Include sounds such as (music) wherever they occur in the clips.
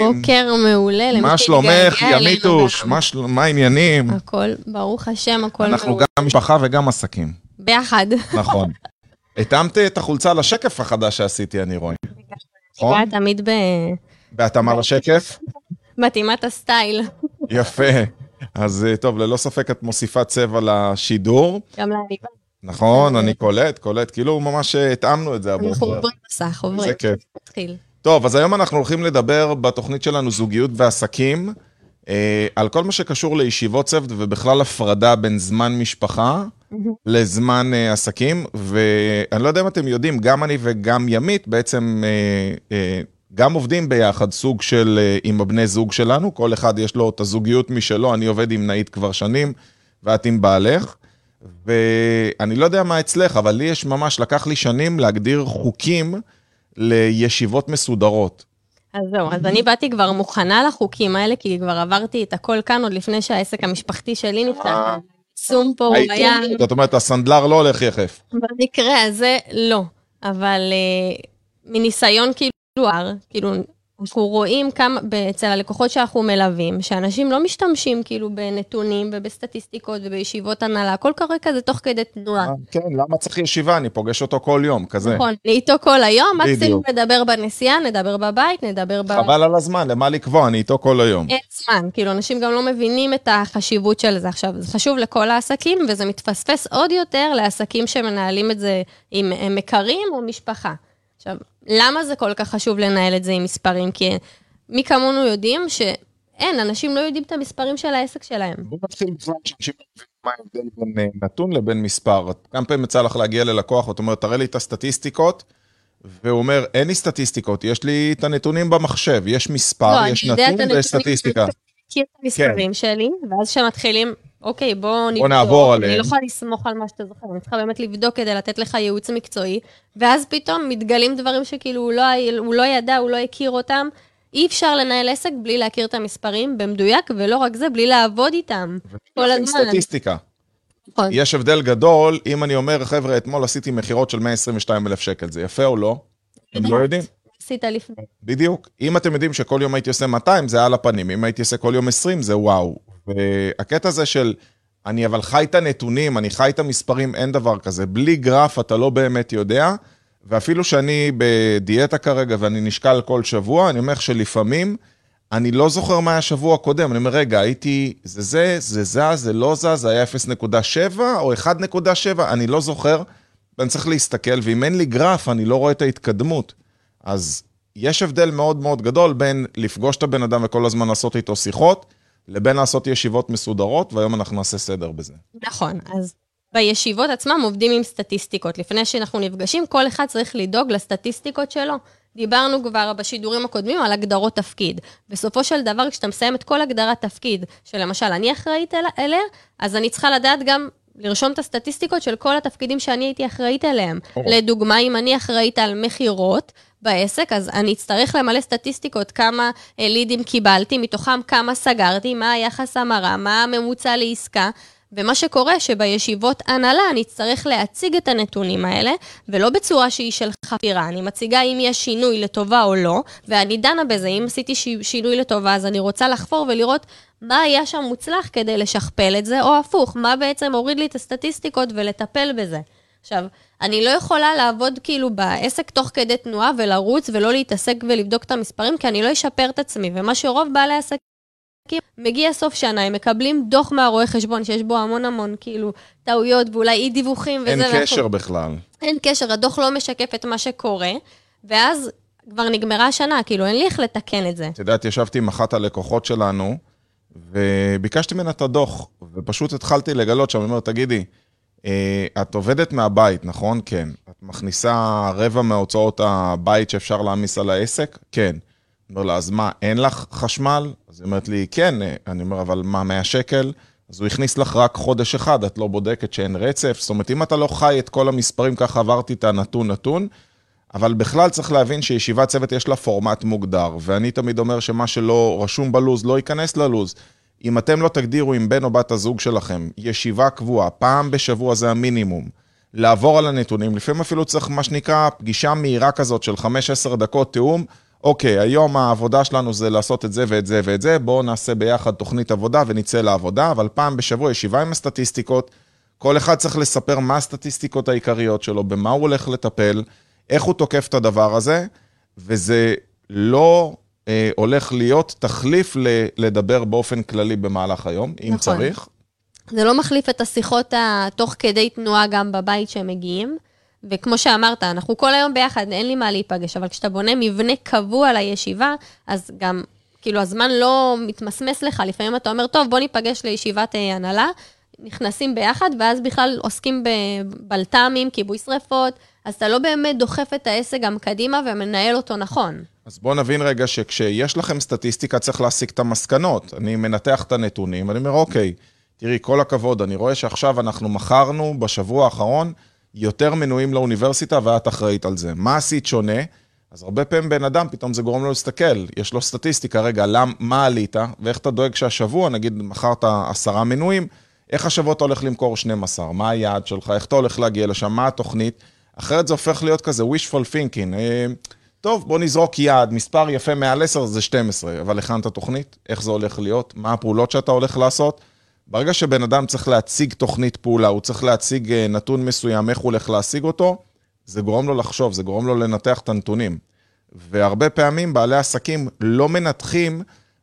בוקר מעולה. למי מה שהתגעגע שלומך, אלינו ימיתוש? גם. מה מה העניינים? הכל, ברוך השם, הכל אנחנו מעולה. גם משפחה וגם עסקים, ביחד. נכון. התאמת את החולצה לשקף החדש שעשיתי, אני רואה. נכון? תמיד ב- בהתאמה לשקף? מתאימה את הסטייל. יפה. אז אה, טוב, ללא ספק את מוסיפה צבע לשידור. גם לעניבה. נכון, אני קולט, קולט. כאילו ממש אה, התאמנו את זה אנחנו הבוקר. עוברים מסך, עוברים. זה כיף. טוב, אז היום אנחנו הולכים לדבר בתוכנית שלנו זוגיות ועסקים, אה, על כל מה שקשור לישיבות צוות ובכלל הפרדה בין זמן משפחה לזמן אה, עסקים, ואני לא יודע אם אתם יודעים, גם אני וגם ימית בעצם אה, אה, גם עובדים ביחד, סוג של, אה, עם הבני זוג שלנו, כל אחד יש לו את הזוגיות משלו, אני עובד עם נאית כבר שנים, ואת עם בעלך. ואני לא יודע מה אצלך, אבל לי יש ממש, לקח לי שנים להגדיר חוקים לישיבות מסודרות. אז זהו, אז אני באתי כבר מוכנה לחוקים האלה, כי כבר עברתי את הכל כאן עוד לפני שהעסק המשפחתי שלי נפתח. היישום פה הוא היה, זאת אומרת, הסנדלר לא הולך יחף. במקרה הזה לא, אבל אה, מניסיון כאילו, כאילו, אנחנו רואים כמה, אצל הלקוחות שאנחנו מלווים, שאנשים לא משתמשים כאילו בנתונים ובסטטיסטיקות ובישיבות הנהלה, הכל קורה כזה תוך כדי תנועה. כן, למה צריך ישיבה? אני פוגש אותו כל יום, כזה. נכון, אני איתו כל היום, מקסימום. נדבר בנסיעה, נדבר בבית, נדבר ב... חבל על הזמן, למה לקבוע? אני איתו כל היום. אין זמן, כאילו אנשים גם לא מבינים את החשיבות של זה עכשיו. זה חשוב לכל העסקים, וזה מתפספס עוד יותר לעסקים שמנהלים את זה עם אה, מכרים או משפחה. עכשיו, למה זה כל כך חשוב לנהל את זה עם מספרים? כי מי כמונו יודעים שאין, אנשים לא יודעים את המספרים של העסק שלהם. בוא נתחיל בכלל שאנשים לא מה ההבדל בין אה, נתון לבין מספר. כמה פעמים יצא לך להגיע ללקוח, ואת אומרת, תראה לי את הסטטיסטיקות, והוא אומר, אין לי סטטיסטיקות, יש לי את הנתונים במחשב, יש מספר, לא, יש אני נתון הנתונים. ויש סטטיסטיקה. מכיר את המספרים שלי, ואז כשמתחילים, אוקיי, בואו נבדוק. נעבור אני עליהם. לא יכולה לסמוך על מה שאתה זוכר, אני צריכה באמת לבדוק כדי לתת לך ייעוץ מקצועי, ואז פתאום מתגלים דברים שכאילו הוא לא, הוא לא ידע, הוא לא הכיר אותם. אי אפשר לנהל עסק בלי להכיר את המספרים במדויק, ולא רק זה, בלי לעבוד איתם. כל הזמן. סטטיסטיקה. נכון. יש הבדל גדול, אם אני אומר, חבר'ה, אתמול עשיתי מכירות של 122 אלף שקל, זה יפה או לא? הם לא יודעים. עשית לפני. בדיוק. אם אתם יודעים שכל יום הייתי עושה 200, זה על הפנים. אם הייתי עושה כל יום 20, זה וואו. והקטע הזה של, אני אבל חי את הנתונים, אני חי את המספרים, אין דבר כזה. בלי גרף אתה לא באמת יודע. ואפילו שאני בדיאטה כרגע ואני נשקל כל שבוע, אני אומר לך שלפעמים אני לא זוכר מה היה השבוע הקודם. אני אומר, רגע, הייתי, זה זה, זה זז, זה לא זז, זה היה 0.7 או 1.7, אני לא זוכר. ואני צריך להסתכל, ואם אין לי גרף, אני לא רואה את ההתקדמות. אז יש הבדל מאוד מאוד גדול בין לפגוש את הבן אדם וכל הזמן לעשות איתו שיחות, לבין לעשות ישיבות מסודרות, והיום אנחנו נעשה סדר בזה. נכון, אז בישיבות עצמם עובדים עם סטטיסטיקות. לפני שאנחנו נפגשים, כל אחד צריך לדאוג לסטטיסטיקות שלו. דיברנו כבר בשידורים הקודמים על הגדרות תפקיד. בסופו של דבר, כשאתה מסיים את כל הגדרת תפקיד, שלמשל אני אחראית אל- אליה, אז אני צריכה לדעת גם לרשום את הסטטיסטיקות של כל התפקידים שאני הייתי אחראית אליהם. לדוגמה, אם אני אחראית על מכירות בעסק, אז אני אצטרך למלא סטטיסטיקות, כמה אה, לידים קיבלתי, מתוכם כמה סגרתי, מה היחס המרה, מה הממוצע לעסקה. ומה שקורה שבישיבות הנהלה אני אצטרך להציג את הנתונים האלה, ולא בצורה שהיא של חפירה. אני מציגה אם יש שינוי לטובה או לא, ואני דנה בזה. אם עשיתי. שינוי לטובה, אז אני רוצה לחפור ולראות מה היה שם מוצלח כדי לשכפל את זה, או הפוך, מה בעצם הוריד לי את הסטטיסטיקות ולטפל בזה. עכשיו, אני לא יכולה לעבוד כאילו בעסק תוך כדי תנועה ולרוץ ולא להתעסק ולבדוק את המספרים, כי אני לא אשפר את עצמי. ומה שרוב בעלי עסקים מגיע סוף שנה, הם מקבלים דוח מהרואה חשבון שיש בו המון המון כאילו טעויות ואולי אי דיווחים וזה. אין ואנחנו- קשר בכלל. אין קשר, הדוח לא משקף את מה שקורה, ואז כבר נגמרה השנה, כאילו אין לי איך לתקן את זה. את יודעת, ישבתי עם אחת הלקוחות שלנו, וביקשתי ממנה את הדוח, ופשוט התחלתי לגלות שם, אני אומר, תגידי, את עובדת מהבית, נכון? כן. את מכניסה רבע מהוצאות הבית שאפשר להעמיס על העסק? כן. אני אומר לה, אז מה, אין לך חשמל? אז היא אומרת לי, כן. אה, אני אומר, אבל מה, 100 שקל? אז הוא הכניס לך רק חודש אחד, את לא בודקת שאין רצף. זאת אומרת, אם אתה לא חי את כל המספרים, ככה עברתי את הנתון-נתון, אבל בכלל צריך להבין שישיבת צוות יש לה פורמט מוגדר, ואני תמיד אומר שמה שלא רשום בלוז לא ייכנס ללוז. אם אתם לא תגדירו עם בן או בת הזוג שלכם ישיבה קבועה, פעם בשבוע זה המינימום, לעבור על הנתונים, לפעמים אפילו צריך מה שנקרא פגישה מהירה כזאת של 5-10 דקות תיאום, אוקיי, היום העבודה שלנו זה לעשות את זה ואת זה ואת זה, בואו נעשה ביחד תוכנית עבודה ונצא לעבודה, אבל פעם בשבוע ישיבה עם הסטטיסטיקות, כל אחד צריך לספר מה הסטטיסטיקות העיקריות שלו, במה הוא הולך לטפל, איך הוא תוקף את הדבר הזה, וזה לא הולך להיות תחליף ל- לדבר באופן כללי במהלך היום, אם נכון. צריך. זה לא מחליף את השיחות התוך כדי תנועה גם בבית שהם מגיעים. וכמו שאמרת, אנחנו כל היום ביחד, אין לי מה להיפגש, אבל כשאתה בונה מבנה קבוע לישיבה, אז גם, כאילו, הזמן לא מתמסמס לך. לפעמים אתה אומר, טוב, בוא ניפגש לישיבת אה, הנהלה, נכנסים ביחד, ואז בכלל עוסקים בבלת"מים, כיבוי שרפות, אז אתה לא באמת דוחף את העסק גם קדימה ומנהל אותו נכון. אז בואו נבין רגע שכשיש לכם סטטיסטיקה צריך להסיק את המסקנות. אני מנתח את הנתונים, ואני אומר, אוקיי, תראי, כל הכבוד, אני רואה שעכשיו אנחנו מכרנו בשבוע האחרון יותר מנויים לאוניברסיטה ואת אחראית על זה. מה עשית שונה? אז הרבה פעמים בן אדם, פתאום זה גורם לו להסתכל, יש לו סטטיסטיקה, רגע, למ, מה עלית, ואיך אתה דואג שהשבוע, נגיד, מכרת עשרה מנויים, איך השבוע אתה הולך למכור 12? מה היעד שלך? איך אתה הולך להגיע לשם? מה התוכנית? אחרת זה הופך להיות כזה wishful thinking. טוב, בוא נזרוק יעד, מספר יפה מעל 10 זה 12, אבל הכנת תוכנית? איך זה הולך להיות? מה הפעולות שאתה הולך לעשות? ברגע שבן אדם צריך להציג תוכנית פעולה, הוא צריך להציג אה, נתון מסוים, איך הוא הולך להשיג אותו, זה גורם לו לחשוב, זה גורם לו לנתח את הנתונים. והרבה פעמים בעלי עסקים לא מנתחים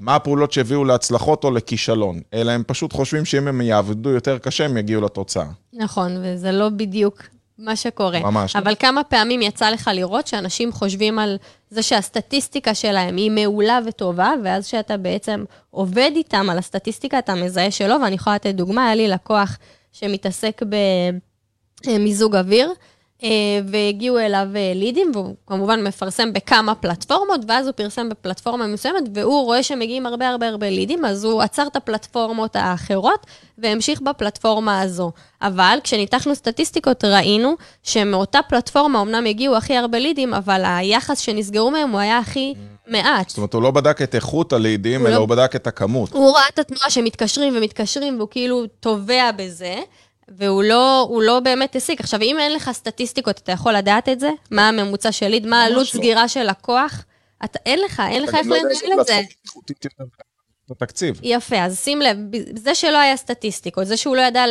מה הפעולות שהביאו להצלחות או לכישלון, אלא הם פשוט חושבים שאם הם יעבדו יותר קשה, הם יגיעו לתוצאה. נכון, וזה לא בדיוק מה שקורה. ממש. אבל כמה פעמים יצא לך לראות שאנשים חושבים על זה שהסטטיסטיקה שלהם היא מעולה וטובה, ואז שאתה בעצם עובד איתם על הסטטיסטיקה, אתה מזהה שלא, ואני יכולה לתת דוגמה, היה לי לקוח שמתעסק במיזוג אוויר, אה, והגיעו אליו אה, לידים, והוא כמובן מפרסם בכמה פלטפורמות, ואז הוא פרסם בפלטפורמה מסוימת, והוא רואה שמגיעים הרבה הרבה הרבה לידים, אז הוא עצר את הפלטפורמות האחרות, והמשיך בפלטפורמה הזו. אבל כשניתחנו סטטיסטיקות, ראינו שמאותה פלטפורמה אמנם הגיעו הכי הרבה לידים, אבל היחס שנסגרו מהם הוא היה הכי מעט. זאת אומרת, הוא לא בדק את איכות הלידים, הוא אלא לא- הוא בדק את הכמות. הוא ראה את התנועה שמתקשרים ומתקשרים, והוא כאילו טובע בזה, והוא לא, לא באמת הסיק. עכשיו, אם אין לך סטטיסטיקות, אתה יכול לדעת את זה? מה הממוצע של ליד? מה עלות לא. סגירה של לקוח? אתה, אין לך, אין לך איך לא לנהל את זה. בתקציב. יפה, אז שים לב, זה שלא היה סטטיסטיקות, זה שהוא לא ידע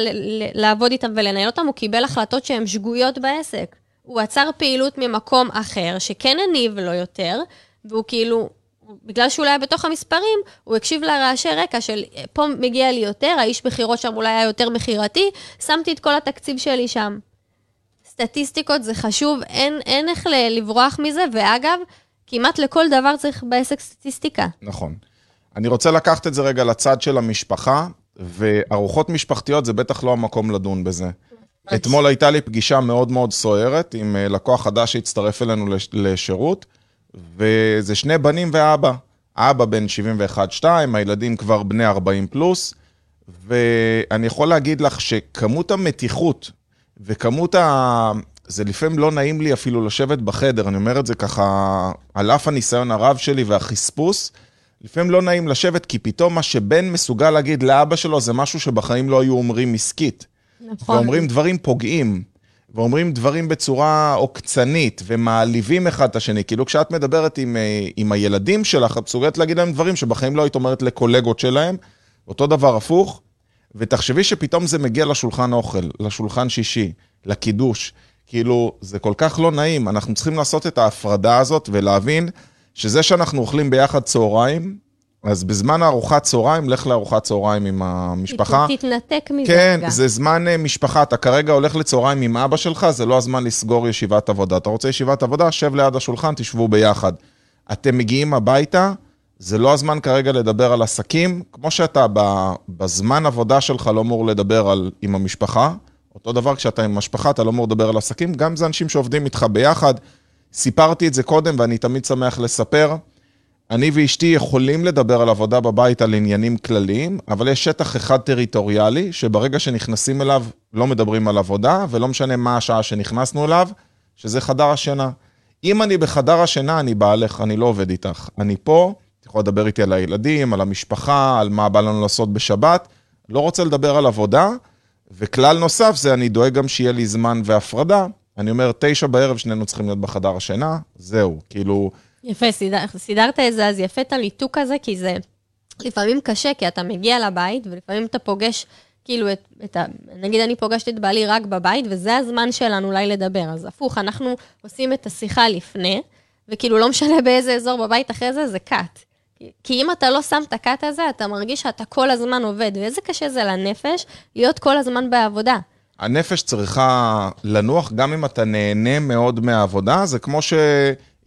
לעבוד איתם ולנהל אותם, הוא קיבל החלטות שהן שגויות בעסק. הוא עצר פעילות ממקום אחר, שכן הניב לו יותר, והוא כאילו, בגלל שהוא לא היה בתוך המספרים, הוא הקשיב לרעשי רקע של פה מגיע לי יותר, האיש מכירות שם אולי היה יותר מכירתי, שמתי את כל התקציב שלי שם. סטטיסטיקות זה חשוב, אין, אין איך לברוח מזה, ואגב, כמעט לכל דבר צריך בעסק סטטיסטיקה. נכון. אני רוצה לקחת את זה רגע לצד של המשפחה, וארוחות משפחתיות זה בטח לא המקום לדון בזה. אתמול הייתה לי פגישה מאוד מאוד סוערת עם אה, לקוח חדש שהצטרף אלינו לש- לשירות, וזה שני בנים ואבא. אבא בן 71-2, הילדים כבר בני 40 פלוס, ואני יכול להגיד לך שכמות המתיחות וכמות ה... זה לפעמים לא נעים לי אפילו לשבת בחדר, אני אומר את זה ככה, על אף הניסיון הרב שלי והחספוס, לפעמים לא נעים לשבת, כי פתאום מה שבן מסוגל להגיד לאבא שלו זה משהו שבחיים לא היו אומרים עסקית. נכון. ואומרים דברים פוגעים, ואומרים דברים בצורה עוקצנית, ומעליבים אחד את השני. כאילו כשאת מדברת עם, אה, עם הילדים שלך, את מסוגלת להגיד להם דברים שבחיים לא היית אומרת לקולגות שלהם, אותו דבר הפוך, ותחשבי שפתאום זה מגיע לשולחן אוכל, לשולחן שישי, לקידוש. כאילו, זה כל כך לא נעים, אנחנו צריכים לעשות את ההפרדה הזאת ולהבין שזה שאנחנו אוכלים ביחד צהריים, אז בזמן הארוחת צהריים, לך לארוחת צהריים עם המשפחה. תתנתק מזה כן, רגע. זה זמן אה, משפחה, אתה כרגע הולך לצהריים עם אבא שלך, זה לא הזמן לסגור ישיבת עבודה. אתה רוצה ישיבת עבודה, שב ליד השולחן, תשבו ביחד. אתם מגיעים הביתה, זה לא הזמן כרגע לדבר על עסקים, כמו שאתה בזמן עבודה שלך לא אמור לדבר על, עם המשפחה, אותו דבר כשאתה עם המשפחה, אתה לא אמור לדבר על עסקים, גם זה אנשים שעובדים איתך ביחד. סיפרתי את זה קודם ואני תמיד שמח לספר. אני ואשתי יכולים לדבר על עבודה בבית על עניינים כלליים, אבל יש שטח אחד טריטוריאלי, שברגע שנכנסים אליו לא מדברים על עבודה, ולא משנה מה השעה שנכנסנו אליו, שזה חדר השינה. אם אני בחדר השינה, אני בעלך, אני לא עובד איתך. אני פה, את יכולה לדבר איתי על הילדים, על המשפחה, על מה בא לנו לעשות בשבת. לא רוצה לדבר על עבודה, וכלל נוסף זה אני דואג גם שיהיה לי זמן והפרדה. אני אומר, תשע בערב שנינו צריכים להיות בחדר השינה, זהו. כאילו, יפה, סידר, סידרת את זה, אז יפה את הניתוק הזה, כי זה לפעמים קשה, כי אתה מגיע לבית, ולפעמים אתה פוגש, כאילו, את, את ה... נגיד אני פוגשת את בעלי רק בבית, וזה הזמן שלנו אולי לדבר. אז הפוך, אנחנו עושים את השיחה לפני, וכאילו, לא משנה באיזה אזור בבית אחרי זה, זה קאט. כי אם אתה לא שם את הקאט הזה, אתה מרגיש שאתה כל הזמן עובד, ואיזה קשה זה לנפש להיות כל הזמן בעבודה. הנפש צריכה לנוח, גם אם אתה נהנה מאוד מהעבודה, זה כמו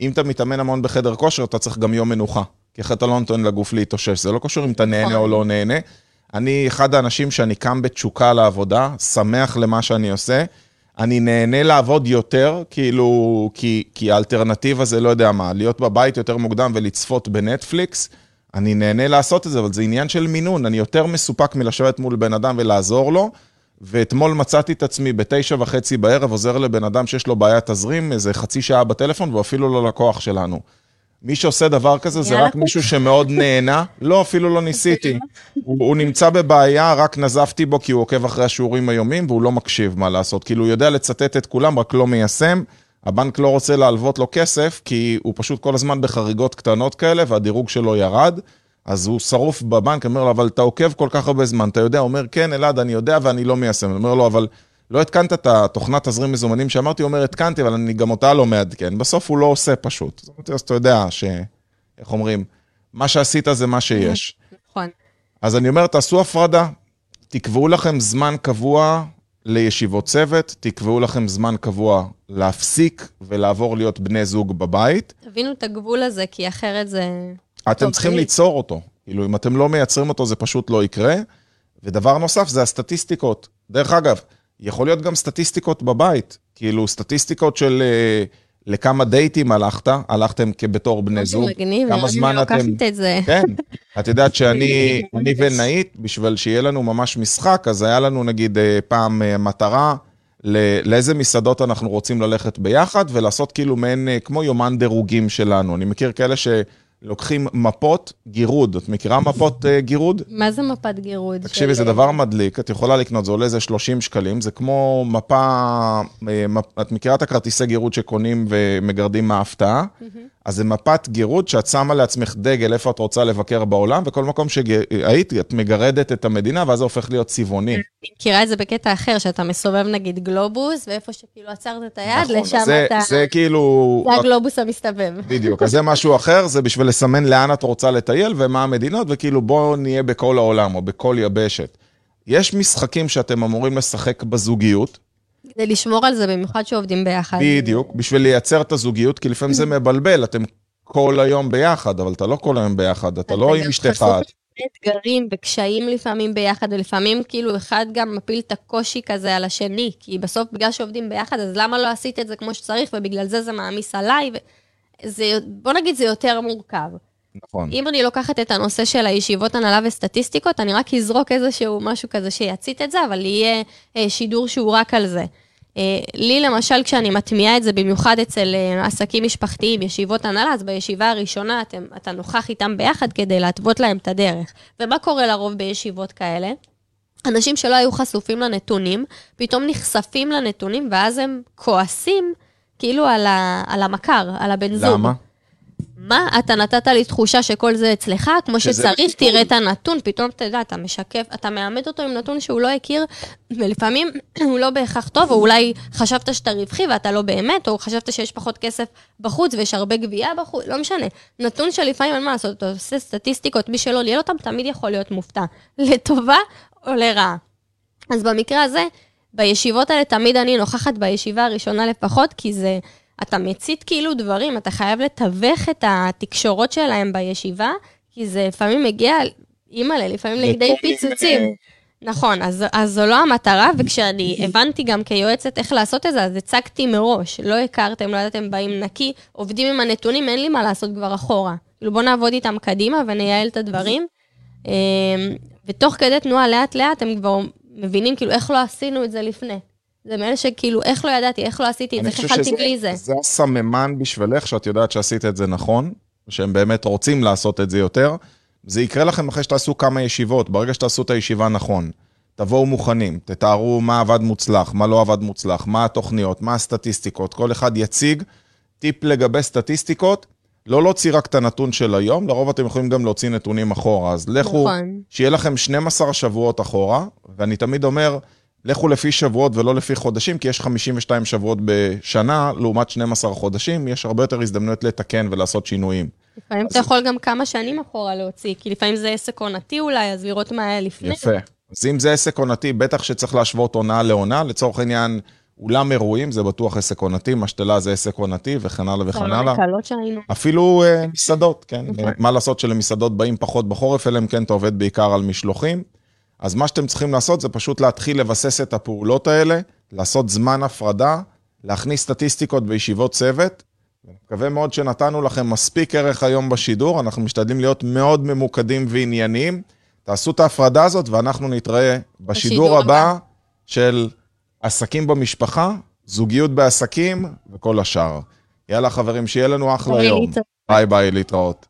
שאם אתה מתאמן המון בחדר כושר, אתה צריך גם יום מנוחה. כי אחרת אתה לא נותן לגוף להתאושש, זה לא קשור אם אתה נהנה או לא נהנה. אני אחד האנשים שאני קם בתשוקה לעבודה, שמח למה שאני עושה. אני נהנה לעבוד יותר, כאילו, כי, כי האלטרנטיבה זה לא יודע מה, להיות בבית יותר מוקדם ולצפות בנטפליקס, אני נהנה לעשות את זה, אבל זה עניין של מינון, אני יותר מסופק מלשבת מול בן אדם ולעזור לו, ואתמול מצאתי את עצמי בתשע וחצי בערב עוזר לבן אדם שיש לו בעיית תזרים, איזה חצי שעה בטלפון, והוא אפילו לא לקוח שלנו. מי שעושה דבר כזה זה רק מישהו שמאוד נהנה. לא, אפילו לא ניסיתי. הוא, הוא נמצא בבעיה, רק נזפתי בו כי הוא עוקב אחרי השיעורים היומיים והוא לא מקשיב מה לעשות. כאילו, הוא יודע לצטט את כולם, רק לא מיישם. הבנק לא רוצה להלוות לו כסף, כי הוא פשוט כל הזמן בחריגות קטנות כאלה, והדירוג שלו ירד. אז הוא שרוף בבנק, אומר לו, אבל אתה עוקב כל כך הרבה זמן, אתה יודע? הוא אומר, כן, אלעד, אני יודע ואני לא מיישם. אני אומר לו, אבל לא התקנת את התוכנת תזרים מזומנים שאמרתי, הוא אומר, התקנתי, אבל אני גם אותה לא מעדכן. בסוף הוא לא עושה פשוט. זאת אומרת, אז אתה יודע ש... איך אומרים? מה שעשית זה מה שיש. נכון. אז אני אומר, תעשו הפרדה, תקבעו לכם זמן קבוע לישיבות צוות, תקבעו לכם זמן קבוע להפסיק ולעבור להיות בני זוג בבית. תבינו את הגבול הזה, כי אחרת זה... אתם טוב, צריכים ליצור אותו. כאילו, אם אתם לא מייצרים אותו, זה פשוט לא יקרה. ודבר נוסף, זה הסטטיסטיקות. דרך אגב, יכול להיות גם סטטיסטיקות בבית, כאילו סטטיסטיקות של uh, לכמה דייטים הלכת, הלכתם כבתור בני זוג, מגניב, כמה זמן אתם... אני לוקחת את זה. כן, את יודעת שאני (laughs) אני ונאית, בשביל שיהיה לנו ממש משחק, אז היה לנו נגיד uh, פעם uh, מטרה. לאיזה מסעדות אנחנו רוצים ללכת ביחד, ולעשות כאילו מעין, כמו יומן דירוגים שלנו. אני מכיר כאלה ש... לוקחים מפות גירוד. את מכירה מפות uh, גירוד? מה זה מפת גירוד? תקשיבי, של... זה דבר מדליק, את יכולה לקנות, זה עולה איזה 30 שקלים, זה כמו מפה, אה, מפ, את מכירה את הכרטיסי גירוד שקונים ומגרדים מההפתעה? Mm-hmm. אז זה מפת גירוד שאת שמה לעצמך דגל איפה את רוצה לבקר בעולם, וכל מקום שהיית, את מגרדת את המדינה, ואז זה הופך להיות צבעוני. מכירה את זה בקטע אחר, שאתה מסובב נגיד גלובוס, ואיפה שכאילו עצרת את היד, נכון, לשם זה, אתה... זה כאילו... זה הגלובוס המסתובב. בדיוק, אז זה משהו אחר, זה בשביל לסמן לאן את רוצה לטייל ומה המדינות, וכאילו בואו נהיה בכל העולם, או בכל יבשת. יש משחקים שאתם אמורים לשחק בזוגיות, כדי לשמור על זה, במיוחד שעובדים ביחד. בדיוק, בשביל לייצר את הזוגיות, כי לפעמים זה מבלבל, אתם כל היום ביחד, אבל אתה לא כל היום ביחד, אתה לא עם אשתך. אתגרים וקשיים לפעמים ביחד, ולפעמים כאילו אחד גם מפיל את הקושי כזה על השני, כי בסוף בגלל שעובדים ביחד, אז למה לא עשית את זה כמו שצריך, ובגלל זה זה מעמיס עליי, וזה, בוא נגיד זה יותר מורכב. נכון. אם אני לוקחת את הנושא של הישיבות הנהלה וסטטיסטיקות, אני רק אזרוק איזשהו משהו כזה שיצית את זה, אבל יהיה אה, שידור שהוא רק על זה. אה, לי למשל, כשאני מטמיעה את זה, במיוחד אצל אה, עסקים משפחתיים, ישיבות הנהלה, אז בישיבה הראשונה אתם, אתה נוכח איתם ביחד כדי להתוות להם את הדרך. ומה קורה לרוב בישיבות כאלה? אנשים שלא היו חשופים לנתונים, פתאום נחשפים לנתונים, ואז הם כועסים כאילו על, ה, על המכר, על הבן זוג. למה? מה, אתה נתת לי תחושה שכל זה אצלך, כמו שצריך, תראה את הנתון, פתאום אתה יודע, אתה משקף, אתה מאמד אותו עם נתון שהוא לא הכיר, ולפעמים (clears throat) הוא לא בהכרח טוב, או אולי חשבת שאתה רווחי ואתה לא באמת, או חשבת שיש פחות כסף בחוץ ויש הרבה גבייה בחוץ, לא משנה. נתון שלפעמים אין מה לעשות, אתה עושה סטטיסטיקות, מי שלא ליאל אותם, תמיד יכול להיות מופתע, לטובה או לרעה. אז במקרה הזה, בישיבות האלה תמיד אני נוכחת בישיבה הראשונה לפחות, כי זה... אתה מצית כאילו דברים, אתה חייב לתווך את התקשורות שלהם בישיבה, כי זה לפעמים מגיע, אימא'לה, לפעמים לידי פיצוצים. נכון, אז, אז זו לא המטרה, וכשאני (laughs) הבנתי גם כיועצת איך לעשות את זה, אז הצגתי מראש. לא הכרתם, לא ידעתם, באים נקי, עובדים עם הנתונים, אין לי מה לעשות כבר אחורה. כאילו בואו נעבוד איתם קדימה ונייעל את הדברים. (laughs) אמ, ותוך כדי תנועה לאט-לאט הם כבר מבינים כאילו איך לא עשינו את זה לפני. זה מאלה שכאילו, איך לא ידעתי, איך לא עשיתי את זה, איך אכלתי בלי זה. זה הסממן בשבילך, שאת יודעת שעשית את זה נכון, שהם באמת רוצים לעשות את זה יותר. זה יקרה לכם אחרי שתעשו כמה ישיבות, ברגע שתעשו את הישיבה נכון. תבואו מוכנים, תתארו מה עבד מוצלח, מה לא עבד מוצלח, מה התוכניות, מה הסטטיסטיקות, כל אחד יציג טיפ לגבי סטטיסטיקות. לא להוציא רק את הנתון של היום, לרוב אתם יכולים גם להוציא נתונים אחורה. אז לכו, נכון. שיהיה לכם 12 שבועות אחורה, ואני תמיד אומר, לכו לפי שבועות ולא לפי חודשים, כי יש 52 שבועות בשנה, לעומת 12 חודשים, יש הרבה יותר הזדמנויות לתקן ולעשות שינויים. לפעמים אתה יכול גם כמה שנים אחורה להוציא, כי לפעמים זה עסק עונתי אולי, אז לראות מה היה לפני. יפה. אז אם זה עסק עונתי, בטח שצריך להשוות עונה לעונה. לצורך העניין, אולם אירועים זה בטוח עסק עונתי, משתלה זה עסק עונתי, וכן הלאה וכן הלאה. אפילו אה, מסעדות, כן? נכון. מה לעשות שלמסעדות באים פחות בחורף, אלא אם כן אתה עובד בעיקר על משלוחים. אז מה שאתם צריכים לעשות זה פשוט להתחיל לבסס את הפעולות האלה, לעשות זמן הפרדה, להכניס סטטיסטיקות בישיבות צוות. אני מקווה מאוד שנתנו לכם מספיק ערך היום בשידור, אנחנו משתדלים להיות מאוד ממוקדים וענייניים. תעשו את ההפרדה הזאת ואנחנו נתראה בשידור בשידור הבא. של עסקים במשפחה, זוגיות בעסקים וכל השאר. יאללה חברים, שיהיה לנו אחלה יום. ביי ביי, להתראות.